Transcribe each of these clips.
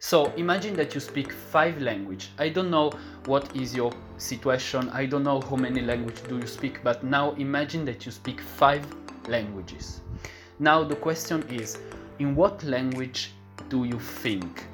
So imagine that you speak five language. I don't know what is your situation. I don't know how many language do you speak, but now imagine that you speak five languages. Now the question is, in what language do you think?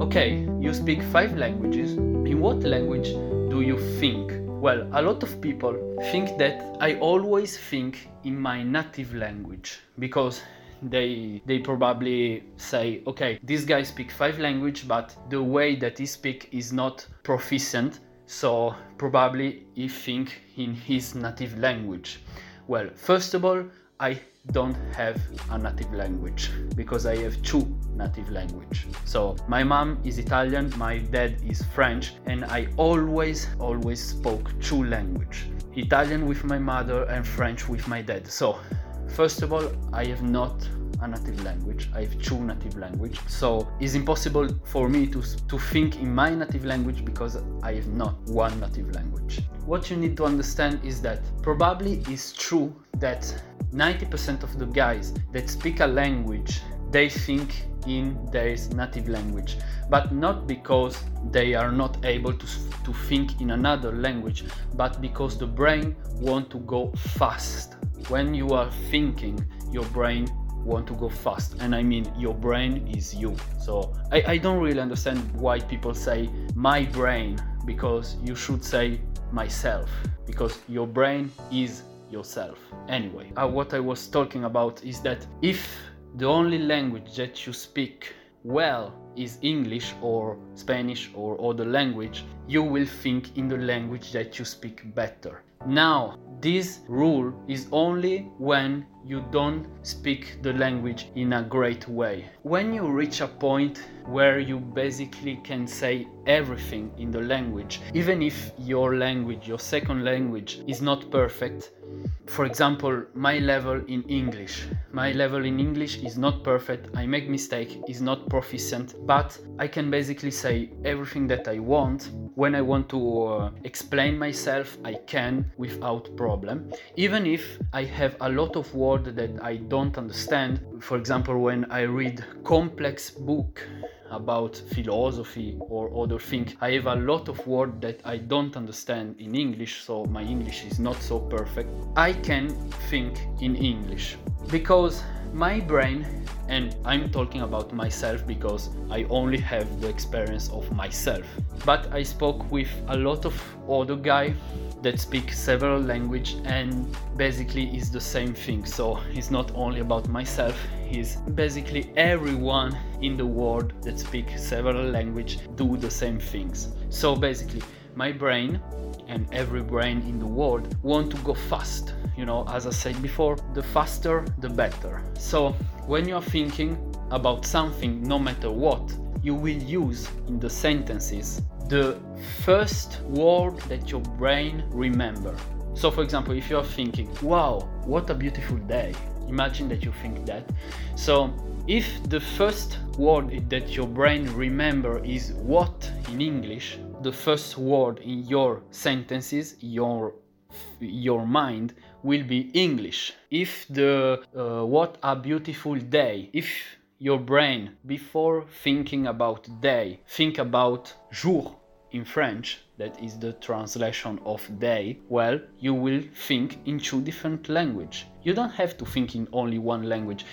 Okay, you speak five languages. In what language do you think? Well, a lot of people think that I always think in my native language because they they probably say okay this guy speak five language but the way that he speak is not proficient so probably he think in his native language well first of all i don't have a native language because i have two native language so my mom is italian my dad is french and i always always spoke two language italian with my mother and french with my dad so First of all, I have not a native language. I have two native language. So it's impossible for me to, to think in my native language because I have not one native language. What you need to understand is that probably it's true that 90% of the guys that speak a language they think in their native language but not because they are not able to, to think in another language but because the brain want to go fast. When you are thinking your brain want to go fast and i mean your brain is you. So I, I don't really understand why people say my brain because you should say myself because your brain is yourself anyway uh, what i was talking about is that if the only language that you speak well is English or Spanish or other language, you will think in the language that you speak better. Now, this rule is only when you don't speak the language in a great way. When you reach a point where you basically can say everything in the language, even if your language, your second language, is not perfect, for example, my level in English. My level in English is not perfect. I make mistake, is not proficient, but I can basically say everything that I want. When I want to uh, explain myself, I can without problem. Even if I have a lot of words that I don't understand. For example, when I read complex book about philosophy or other things. I have a lot of words that I don't understand in English, so my English is not so perfect. I can think in English because my brain and I'm talking about myself because I only have the experience of myself. But I spoke with a lot of other guys that speak several language and basically is the same thing so it's not only about myself it's basically everyone in the world that speak several language do the same things so basically my brain and every brain in the world want to go fast you know as i said before the faster the better so when you're thinking about something no matter what you will use in the sentences the first word that your brain remember. So for example, if you're thinking, wow, what a beautiful day. Imagine that you think that. So if the first word that your brain remember is what in English, the first word in your sentences, your your mind will be English. If the uh, what a beautiful day, if your brain before thinking about day think about jour in french that is the translation of day well you will think in two different language. You don't have to think in only one language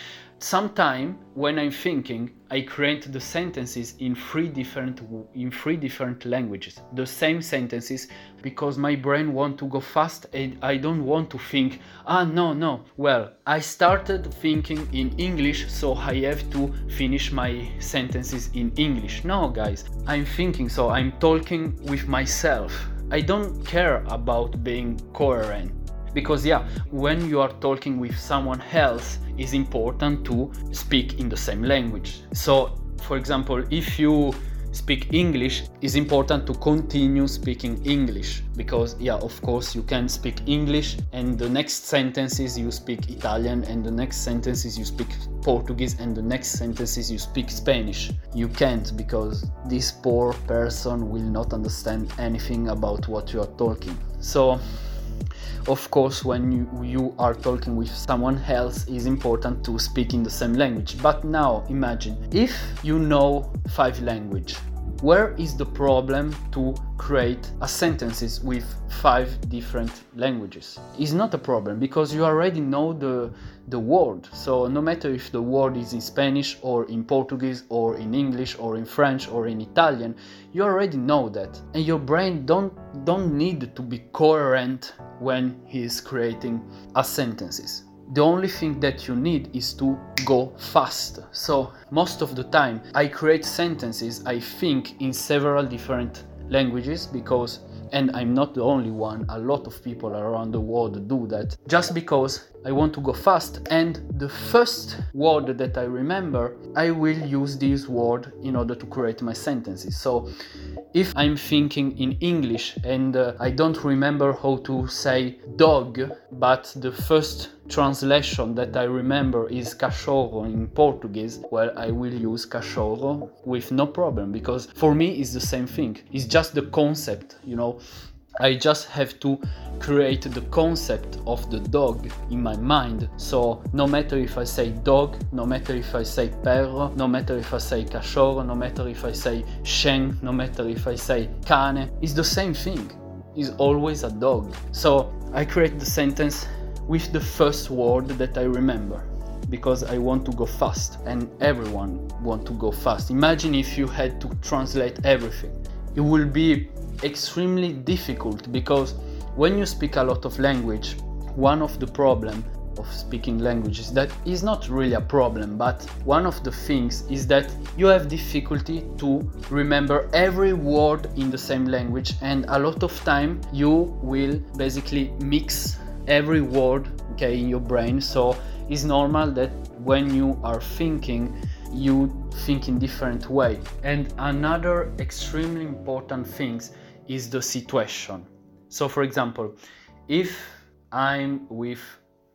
sometime when i'm thinking i create the sentences in three different in three different languages. The same sentences because my brain want to go fast and i don't want to think ah no no. Well i started thinking in english so i have to finish my sentences in english. No guys i'm thinking so i'm talking with myself. I don't care about being coherent because yeah when you are talking with someone else it's important to speak in the same language so for example if you speak English, it's important to continue speaking English because, yeah, of course, you can speak English and the next sentences you speak Italian and the next sentences you speak Portuguese and the next sentences you speak Spanish. You can't because this poor person will not understand anything about what you are talking. So, of course when you, you are talking with someone else is important to speak in the same language. But now imagine if you know five language where is the problem to create a sentences with five different languages? It's not a problem because you already know the the word. So no matter if the word is in spanish or in portuguese or in english or in french or in italian you already know that. And your brain don't don't need to be coherent when he is creating a sentences the only thing that you need is to go fast. So, most of the time, I create sentences, I think, in several different languages because, and I'm not the only one, a lot of people around the world do that just because I want to go fast. And the first word that I remember, I will use this word in order to create my sentences. So, if I'm thinking in English and uh, I don't remember how to say dog, but the first translation that I remember is cachorro in Portuguese, well, I will use cachorro with no problem because for me it's the same thing. It's just the concept, you know. I just have to create the concept of the dog in my mind. So no matter if I say dog, no matter if I say perro, no matter if I say cachorro, no matter if I say shen, no matter if I say cane, it's the same thing. It's always a dog. So I create the sentence with the first word that I remember because I want to go fast and everyone want to go fast. Imagine if you had to translate everything. It will be extremely difficult because when you speak a lot of language, one of the problem of speaking languages that is not really a problem but one of the things is that you have difficulty to remember every word in the same language and a lot of time you will basically mix every word okay in your brain. So it's normal that when you are thinking you think in different way. And another extremely important things is the situation. So, for example, if I'm with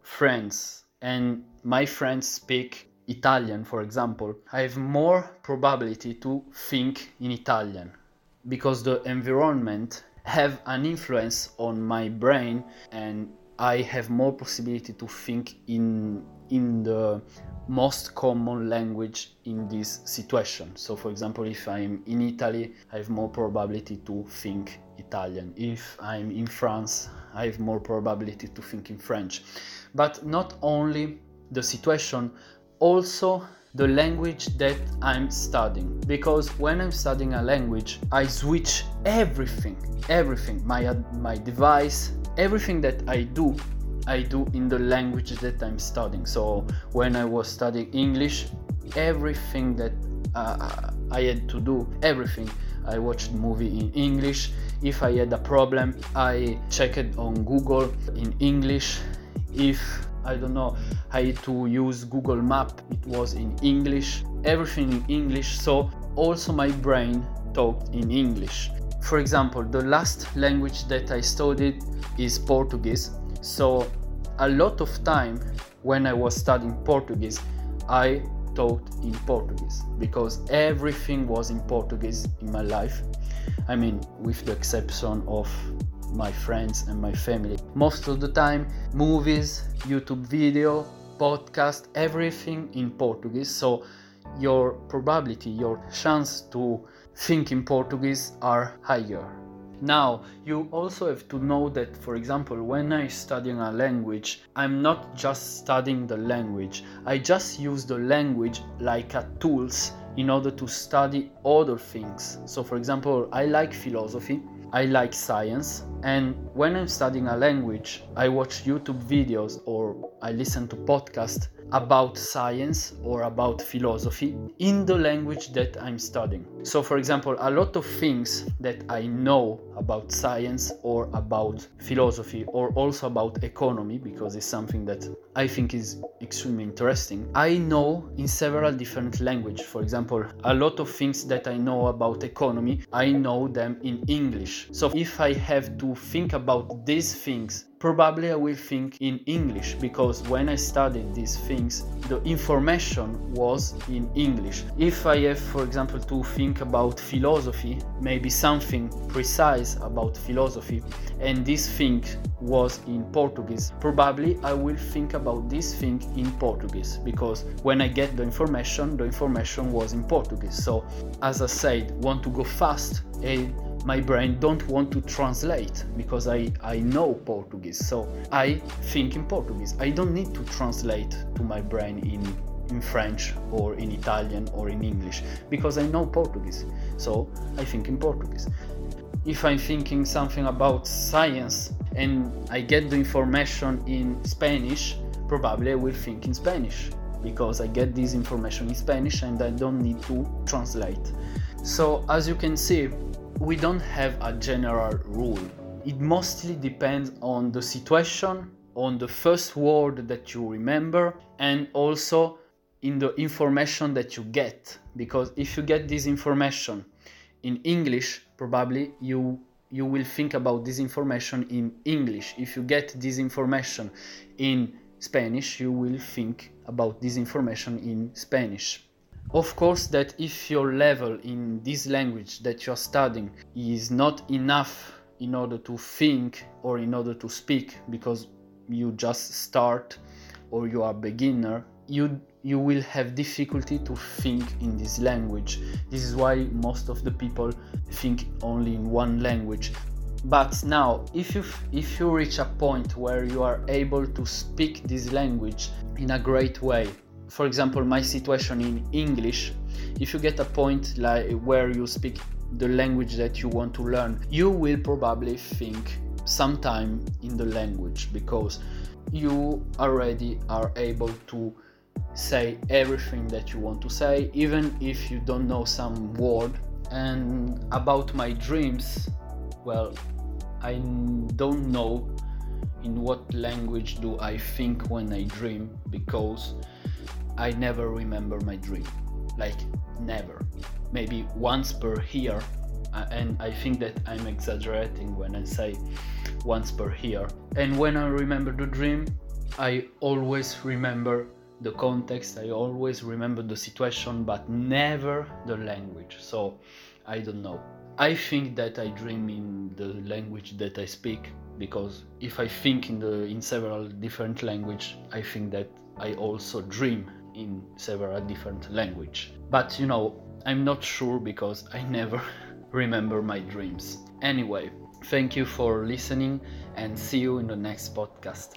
friends and my friends speak Italian, for example, I have more probability to think in Italian because the environment have an influence on my brain and I have more possibility to think in in the most common language in this situation. So, for example, if I'm in Italy, I have more probability to think Italian. If I'm in France, I have more probability to think in French. But not only the situation, also the language that I'm studying. Because when I'm studying a language, I switch everything, everything, my, my device, everything that I do I do in the language that I'm studying. So when I was studying English, everything that uh, I had to do, everything. I watched movie in English. If I had a problem, I checked on Google in English. If I don't know, I had to use Google Map, it was in English. Everything in English. So also my brain talked in English. For example, the last language that I studied is Portuguese. So a lot of time when I was studying Portuguese, I taught in Portuguese because everything was in Portuguese in my life. I mean, with the exception of my friends and my family. Most of the time, movies, YouTube video, podcast, everything in Portuguese. So your probability, your chance to think in Portuguese are higher. Now, you also have to know that, for example, when I studying a language, I'm not just studying the language. I just use the language like a tools in order to study other things. So, for example, I like philosophy, I like science, and when I'm studying a language, I watch YouTube videos or I listen to podcasts about science or about philosophy in the language that I'm studying. So, for example, a lot of things that I know about science or about philosophy or also about economy, because it's something that I think is extremely interesting, I know in several different languages. For example, a lot of things that I know about economy, I know them in English. So, if I have to think about these things probably I will think in English because when I studied these things, the information was in English. If I have, for example, to think about philosophy, maybe something precise about philosophy, and this thing was in Portuguese, probably I will think about this thing in Portuguese because when I get the information, the information was in Portuguese. So, as I said, want to go fast my brain don't want to translate because I, I know Portuguese. So I think in Portuguese. I don't need to translate to my brain in in French or in Italian or in English because I know Portuguese. So I think in Portuguese. If I'm thinking something about science and I get the information in Spanish, probably I will think in Spanish because I get this information in Spanish and I don't need to translate. So as you can see, we don't have a general rule. It mostly depends on the situation, on the first word that you remember, and also in the information that you get. Because if you get this information in English, probably you you will think about this information in English. If you get this information in Spanish, you will think about this information in Spanish of course that if your level in this language that you're studying is not enough in order to think or in order to speak because you just start or you are beginner you you will have difficulty to think in this language. This is why most of the people think only in one language. But now if you if you reach a point where you are able to speak this language in a great way for example my situation in english if you get a point like where you speak the language that you want to learn you will probably think sometime in the language because you already are able to say everything that you want to say even if you don't know some word. And about my dreams well i don't know in what language do i think when i dream because I never remember my dream. Like, never. Maybe once per year. Uh, and I think that I'm exaggerating when I say once per year. And when I remember the dream, I always remember the context, I always remember the situation, but never the language. So I don't know. I think that I dream in the language that I speak because if I think in the in several different language, I think that I also dream in several different language. But you know, I'm not sure because I never remember my dreams. Anyway, thank you for listening and see you in the next podcast.